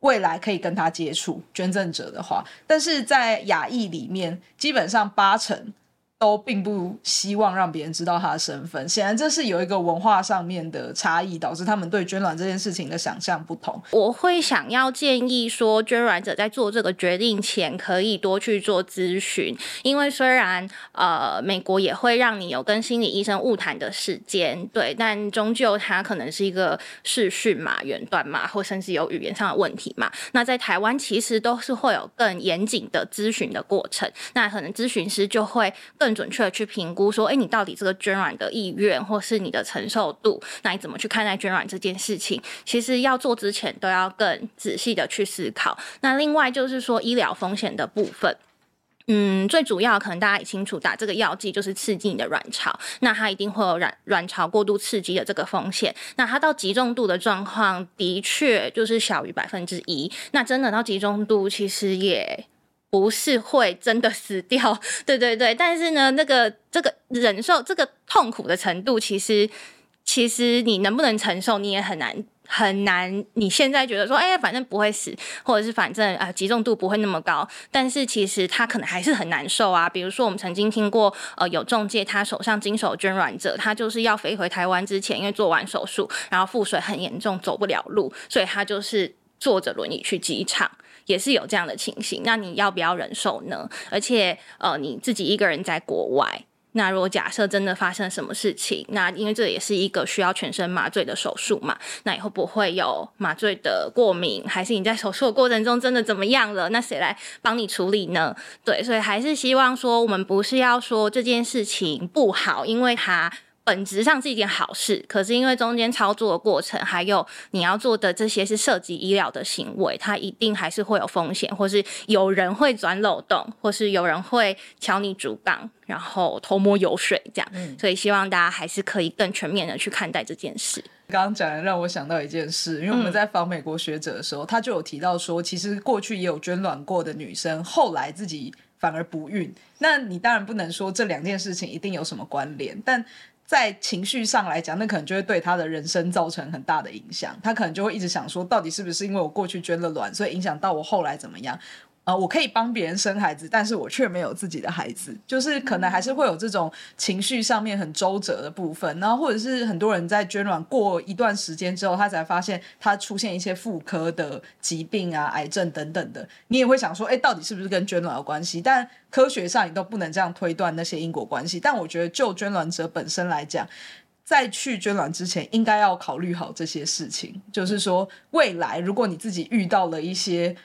A: 未来可以跟他接触捐赠者的话，但是在亚裔里面，基本上八成。都并不希望让别人知道他的身份，显然这是有一个文化上面的差异，导致他们对捐卵这件事情的想象不同。
D: 我会想要建议说，捐卵者在做这个决定前，可以多去做咨询，因为虽然呃美国也会让你有跟心理医生晤谈的时间，对，但终究它可能是一个视讯嘛、远端嘛，或甚至有语言上的问题嘛。那在台湾其实都是会有更严谨的咨询的过程，那可能咨询师就会更。更准确的去评估说，哎，你到底这个捐卵的意愿，或是你的承受度，那你怎么去看待捐卵这件事情？其实要做之前都要更仔细的去思考。那另外就是说医疗风险的部分，嗯，最主要可能大家也清楚，打这个药剂就是刺激你的卵巢，那它一定会有卵卵巢过度刺激的这个风险。那它到极重度的状况，的确就是小于百分之一。那真的到极重度，其实也。不是会真的死掉，对对对，但是呢，那个这个忍受这个痛苦的程度，其实其实你能不能承受，你也很难很难。你现在觉得说，哎，反正不会死，或者是反正啊，集中度不会那么高，但是其实他可能还是很难受啊。比如说，我们曾经听过，呃，有中介他手上经手捐卵者，他就是要飞回台湾之前，因为做完手术，然后腹水很严重，走不了路，所以他就是坐着轮椅去机场。也是有这样的情形，那你要不要忍受呢？而且，呃，你自己一个人在国外，那如果假设真的发生什么事情，那因为这也是一个需要全身麻醉的手术嘛，那以后不会有麻醉的过敏，还是你在手术的过程中真的怎么样了？那谁来帮你处理呢？对，所以还是希望说，我们不是要说这件事情不好，因为它。本质上是一件好事，可是因为中间操作的过程，还有你要做的这些是涉及医疗的行为，它一定还是会有风险，或是有人会钻漏洞，或是有人会敲你竹杠，然后偷摸油水这样。嗯，所以希望大家还是可以更全面的去看待这件事。
A: 刚刚讲的让我想到一件事，因为我们在访美国学者的时候，嗯，他就有提到说，其实过去也有捐卵过的女生，后来自己反而不孕。那你当然不能说这两件事情一定有什么关联，但。在情绪上来讲，那可能就会对他的人生造成很大的影响。他可能就会一直想说，到底是不是因为我过去捐了卵，所以影响到我后来怎么样？呃，我可以帮别人生孩子，但是我却没有自己的孩子，就是可能还是会有这种情绪上面很周折的部分。然后或者是很多人在捐卵过一段时间之后，他才发现他出现一些妇科的疾病啊、癌症等等的，你也会想说，哎，到底是不是跟捐卵有关系？但科学上你都不能这样推断那些因果关系。但我觉得就捐卵者本身来讲，在去捐卵之前，应该要考虑好这些事情，就是说未来如果你自己遇到了一些。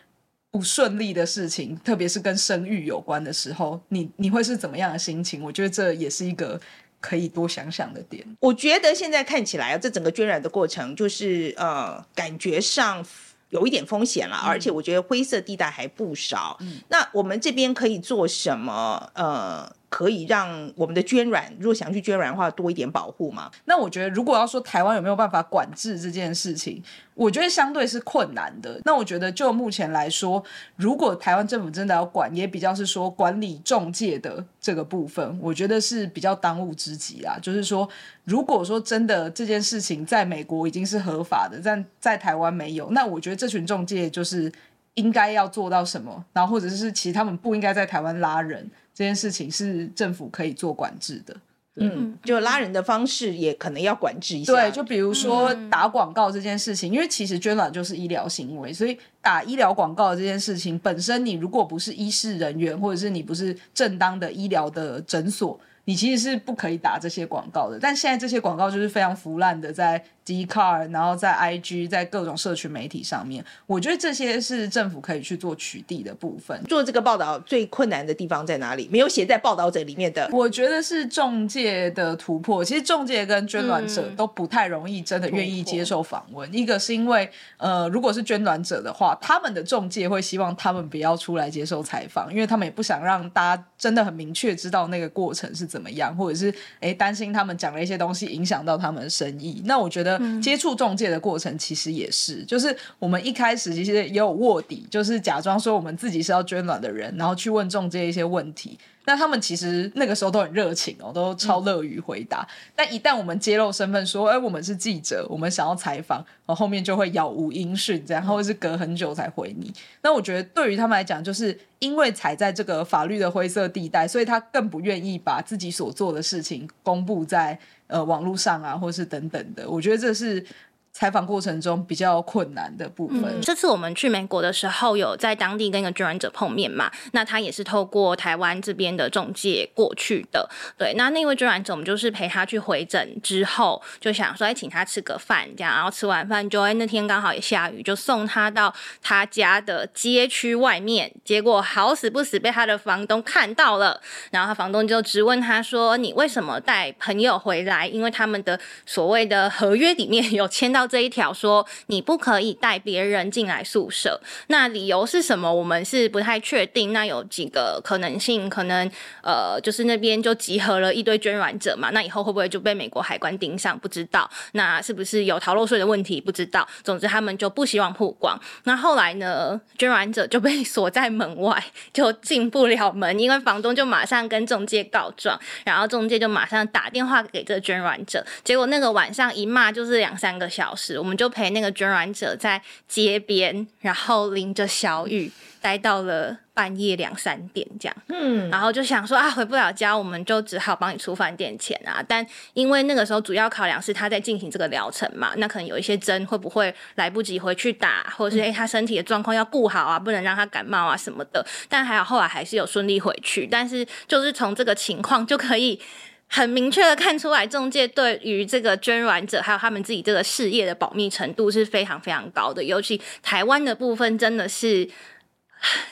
A: 不顺利的事情，特别是跟生育有关的时候，你你会是怎么样的心情？我觉得这也是一个可以多想想的点。
B: 我觉得现在看起来啊，这整个捐染的过程，就是呃，感觉上有一点风险了，嗯、而且我觉得灰色地带还不少。嗯、那我们这边可以做什么？呃。可以让我们的捐卵，如果想去捐卵的话，多一点保护吗？
A: 那我觉得，如果要说台湾有没有办法管制这件事情，我觉得相对是困难的。那我觉得，就目前来说，如果台湾政府真的要管，也比较是说管理中介的这个部分，我觉得是比较当务之急啦。就是说，如果说真的这件事情在美国已经是合法的，但在台湾没有，那我觉得这群中介就是应该要做到什么，然后或者是其实他们不应该在台湾拉人。这件事情是政府可以做管制的，
B: 嗯，就拉人的方式也可能要管制一下。
A: 对，就比如说打广告这件事情，嗯、因为其实捐卵就是医疗行为，所以打医疗广告这件事情本身，你如果不是医事人员，或者是你不是正当的医疗的诊所。你其实是不可以打这些广告的，但现在这些广告就是非常腐烂的，在 Dcard，然后在 IG，在各种社群媒体上面，我觉得这些是政府可以去做取缔的部分。
B: 做这个报道最困难的地方在哪里？没有写在报道者里面的，
A: 我觉得是中介的突破。其实中介跟捐卵者都不太容易，真的愿意接受访问。嗯、一个是因为，呃，如果是捐卵者的话，他们的中介会希望他们不要出来接受采访，因为他们也不想让大家真的很明确知道那个过程是怎么样，或者是诶担心他们讲了一些东西影响到他们的生意。那我觉得接触中介的过程其实也是，就是我们一开始其实也有卧底，就是假装说我们自己是要捐卵的人，然后去问中介一些问题。那他们其实那个时候都很热情哦，都超乐于回答。嗯、但一旦我们揭露身份，说，哎，我们是记者，我们想要采访，然后后面就会杳无音讯，这样，或者是隔很久才回你。那我觉得对于他们来讲，就是因为踩在这个法律的灰色地带，所以他更不愿意把自己所做的事情公布在呃网络上啊，或是等等的。我觉得这是。采访过程中比较困难的部分。
D: 这次我们去美国的时候，有在当地跟一个捐卵者碰面嘛？那他也是透过台湾这边的中介过去的。对，那那位捐卵者，我们就是陪他去回诊之后，就想说，哎，请他吃个饭，这样。然后吃完饭就，哎，那天刚好也下雨，就送他到他家的街区外面。结果好死不死被他的房东看到了，然后他房东就质问他说：“你为什么带朋友回来？因为他们的所谓的合约里面有签到。”这一条说你不可以带别人进来宿舍，那理由是什么？我们是不太确定。那有几个可能性，可能呃，就是那边就集合了一堆捐卵者嘛，那以后会不会就被美国海关盯上？不知道。那是不是有逃漏税的问题？不知道。总之他们就不希望曝光。那后来呢，捐卵者就被锁在门外，就进不了门，因为房东就马上跟中介告状，然后中介就马上打电话给这个捐卵者，结果那个晚上一骂就是两三个小时。我们就陪那个捐卵者在街边，然后淋着小雨，待到了半夜两三点这样。嗯，然后就想说啊，回不了家，我们就只好帮你出饭店钱啊。但因为那个时候主要考量是他在进行这个疗程嘛，那可能有一些针会不会来不及回去打，或者是诶他身体的状况要顾好啊，不能让他感冒啊什么的。但还好后来还是有顺利回去。但是就是从这个情况就可以。很明确的看出来，中介对于这个捐卵者还有他们自己这个事业的保密程度是非常非常高的，尤其台湾的部分真的是，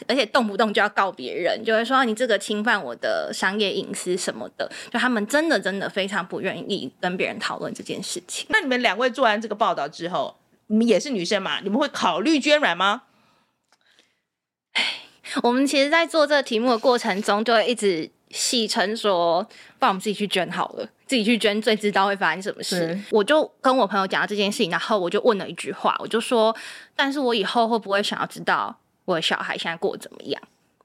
D: 而且动不动就要告别人，就会说你这个侵犯我的商业隐私什么的，就他们真的真的非常不愿意跟别人讨论这件事情。
B: 那你们两位做完这个报道之后，你们也是女生嘛？你们会考虑捐卵吗？
D: 我们其实，在做这个题目的过程中，就会一直。戏称说，帮我们自己去捐好了，自己去捐最知道会发生什么事。我就跟我朋友讲了这件事情，然后我就问了一句话，我就说：“但是我以后会不会想要知道我的小孩现在过得怎么样？”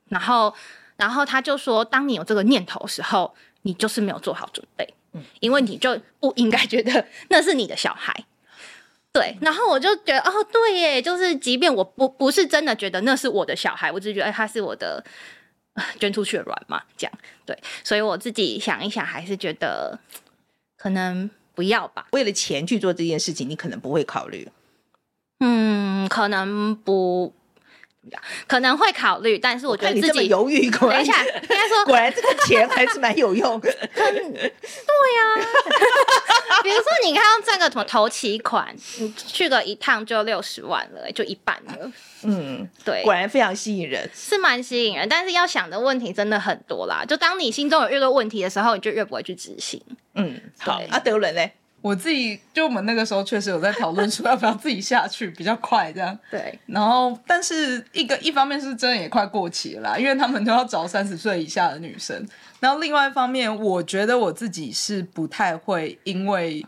D: 然后，然后他就说：“当你有这个念头的时候，你就是没有做好准备，嗯，因为你就不应该觉得 那是你的小孩。”对，然后我就觉得哦，对耶，就是即便我不不是真的觉得那是我的小孩，我只是觉得哎，他是我的 捐出去的卵嘛，这样对，所以我自己想一想，还是觉得可能不要吧。
B: 为了钱去做这件事情，你可能不会考虑。
D: 嗯，可能不。可能会考虑，但是我觉得自己
B: 犹豫。等
D: 一下，应该说，
B: 果然这个钱还是蛮有用的。
D: 对呀、啊，比如说你看到这个什么头期款，你去个一趟就六十万了，就一半了。
B: 嗯，
D: 对，
B: 果然非常吸引人，
D: 是蛮吸引人。但是要想的问题真的很多啦。就当你心中有越多问题的时候，你就越不会去执行。
B: 嗯，好。阿德伦呢？
A: 我自己就我们那个时候确实有在讨论说 要不要自己下去比较快这样，
D: 对。
A: 然后，但是一个一方面是真的也快过期了啦，因为他们都要找三十岁以下的女生。然后另外一方面，我觉得我自己是不太会因为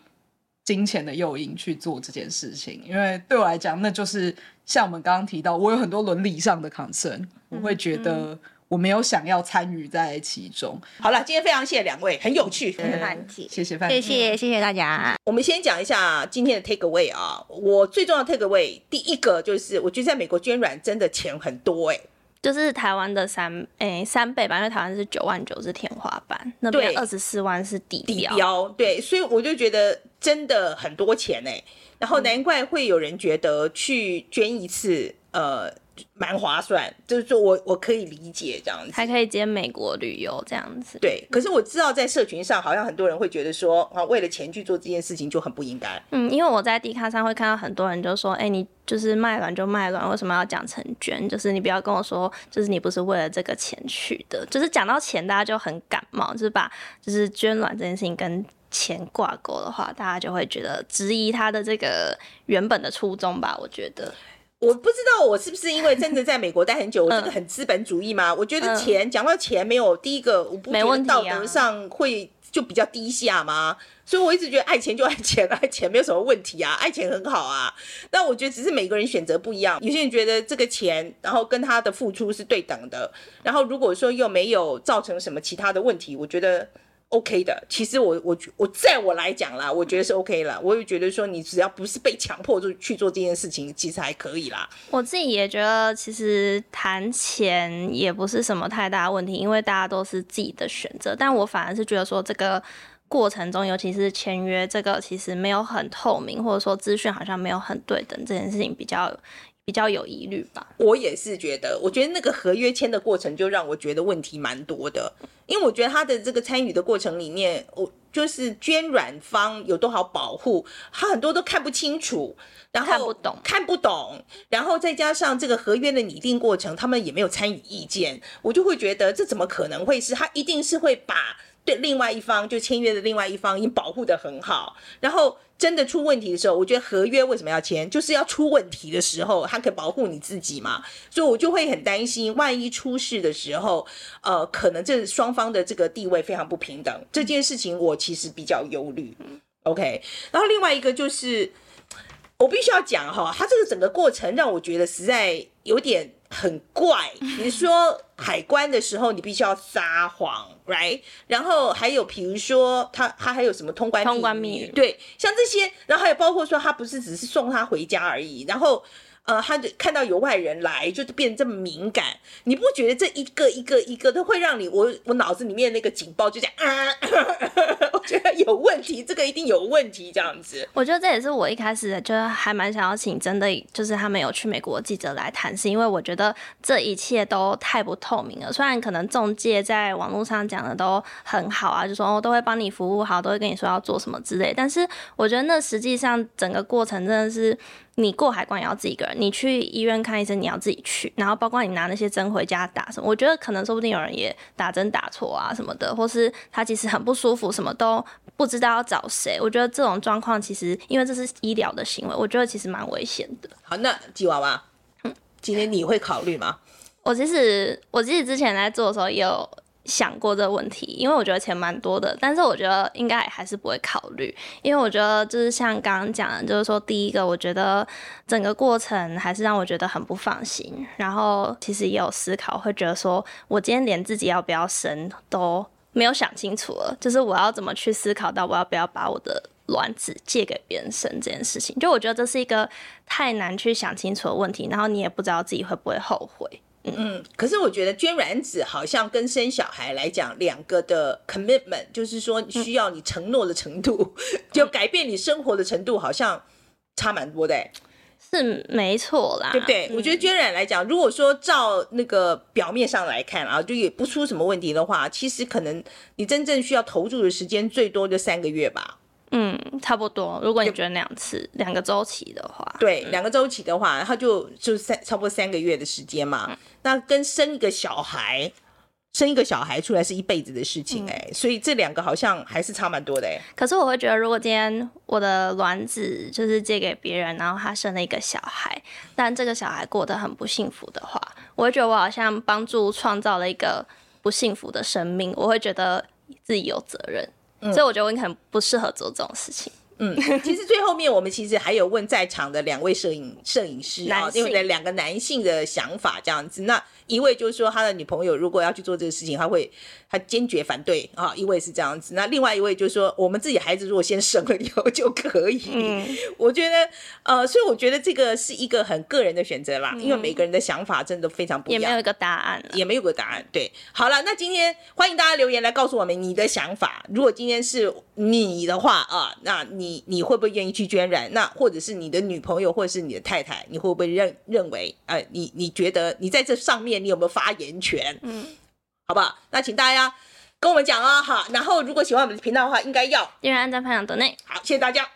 A: 金钱的诱因去做这件事情，因为对我来讲，那就是像我们刚刚提到，我有很多伦理上的 concern，我会觉得。嗯嗯我没有想要参与在其中。
B: 好了，今天非常谢谢两位，很有趣。
D: 谢谢范姐，
A: 谢谢范
D: 姐，谢谢谢谢大家。
B: 我们先讲一下今天的 take away 啊，我最重要的 take away，第一个就是我觉得在美国捐卵真的钱很多哎、欸，
C: 就是台湾的三诶、欸、三倍吧，因为台湾是九万九是天花板，那边二十四万是底标
B: 底标，对，所以我就觉得真的很多钱哎、欸，然后难怪会有人觉得去捐一次，呃。蛮划算，就是说我我可以理解这样子，
C: 还可以接美国旅游这样子。
B: 对，可是我知道在社群上，好像很多人会觉得说，啊，为了钱去做这件事情就很不应该。
C: 嗯，因为我在 D 卡上会看到很多人就说，哎、欸，你就是卖卵就卖卵，为什么要讲成捐？就是你不要跟我说，就是你不是为了这个钱去的。就是讲到钱，大家就很感冒，就是把就是捐卵这件事情跟钱挂钩的话，大家就会觉得质疑他的这个原本的初衷吧。我觉得。
B: 我不知道我是不是因为真的在美国待很久，我这个很资本主义吗？我觉得钱讲到钱没有第一个，我不觉得道德上会就比较低下吗？所以我一直觉得爱钱就爱钱，爱钱没有什么问题啊，爱钱很好啊。但我觉得只是每个人选择不一样，有些人觉得这个钱，然后跟他的付出是对等的，然后如果说又没有造成什么其他的问题，我觉得。OK 的，其实我我我在我来讲啦，我觉得是 OK 了。我也觉得说，你只要不是被强迫就去做这件事情，其实还可以啦。
C: 我自己也觉得，其实谈钱也不是什么太大问题，因为大家都是自己的选择。但我反而是觉得说，这个过程中，尤其是签约这个，其实没有很透明，或者说资讯好像没有很对等，这件事情比较。比较有疑虑吧，
B: 我也是觉得，我觉得那个合约签的过程就让我觉得问题蛮多的，因为我觉得他的这个参与的过程里面，我就是捐软方有多少保护，他很多都看不清楚，然后
C: 看不懂，
B: 看不懂，然后再加上这个合约的拟定过程，他们也没有参与意见，我就会觉得这怎么可能会是？他一定是会把对另外一方就签约的另外一方已经保护得很好，然后。真的出问题的时候，我觉得合约为什么要签，就是要出问题的时候，它可以保护你自己嘛。所以我就会很担心，万一出事的时候，呃，可能这双方的这个地位非常不平等。这件事情我其实比较忧虑。OK，然后另外一个就是，我必须要讲哈，他这个整个过程让我觉得实在有点。很怪，比如说海关的时候，你必须要撒谎，right？然后还有，比如说他他还有什么通关
C: 通关密语，
B: 对，像这些，然后还有包括说他不是只是送他回家而已，然后。呃，他就看到有外人来，就变这么敏感。你不觉得这一个一个一个都会让你我我脑子里面那个警报就这样啊？我觉得有问题，这个一定有问题，这样子。
C: 我觉得这也是我一开始就还蛮想要请真的就是他们有去美国记者来谈，是因为我觉得这一切都太不透明了。虽然可能中介在网络上讲的都很好啊，就说哦都会帮你服务好，都会跟你说要做什么之类，但是我觉得那实际上整个过程真的是。你过海关也要自己一个人，你去医院看医生你要自己去，然后包括你拿那些针回家打什么，我觉得可能说不定有人也打针打错啊什么的，或是他其实很不舒服，什么都不知道要找谁。我觉得这种状况其实因为这是医疗的行为，我觉得其实蛮危险的。
B: 好，那吉娃娃，嗯，今天你会考虑吗？
C: 我其实我其实之前在做的时候也有。想过这个问题，因为我觉得钱蛮多的，但是我觉得应该还是不会考虑，因为我觉得就是像刚刚讲的，就是说第一个，我觉得整个过程还是让我觉得很不放心，然后其实也有思考，会觉得说我今天连自己要不要生都没有想清楚了，就是我要怎么去思考到我要不要把我的卵子借给别人生这件事情，就我觉得这是一个太难去想清楚的问题，然后你也不知道自己会不会后悔。嗯，
B: 嗯，可是我觉得捐卵子好像跟生小孩来讲，两个的 commitment 就是说需要你承诺的程度，嗯、就改变你生活的程度，好像差蛮多的。
C: 是没错啦，
B: 对不对？嗯、我觉得捐卵来讲，如果说照那个表面上来看啊，就也不出什么问题的话，其实可能你真正需要投注的时间最多就三个月吧。
C: 嗯，差不多。如果你捐两次，两个周期的话，
B: 对，两个周期的话，他就就三差不多三个月的时间嘛。嗯、那跟生一个小孩，生一个小孩出来是一辈子的事情哎、欸，嗯、所以这两个好像还是差蛮多的哎、欸。
C: 可是我会觉得，如果今天我的卵子就是借给别人，然后他生了一个小孩，但这个小孩过得很不幸福的话，我会觉得我好像帮助创造了一个不幸福的生命，我会觉得自己有责任。嗯、所以我觉得我可能不适合做这种事情。
B: 嗯，其实最后面我们其实还有问在场的两位摄影摄影师啊，因为两个男性的想法这样子。那一位就是说他的女朋友如果要去做这个事情，他会他坚决反对啊。一位是这样子，那另外一位就是说我们自己孩子如果先生了以后就可以。嗯，我觉得呃，所以我觉得这个是一个很个人的选择啦，嗯、因为每个人的想法真的非常不一样，
C: 也没有一个答案，
B: 也没有个答案。对，好了，那今天欢迎大家留言来告诉我们你的想法。如果今天是你的话啊，那你你会不会愿意去捐染？那或者是你的女朋友或者是你的太太，你会不会认认为呃，你你觉得你在这上面？你有没有发言权？嗯，好不好？那请大家跟我们讲啊，好。然后如果喜欢我们的频道的话，应该要
C: 订阅、按赞、分享、抖内。
B: 好，谢谢大家。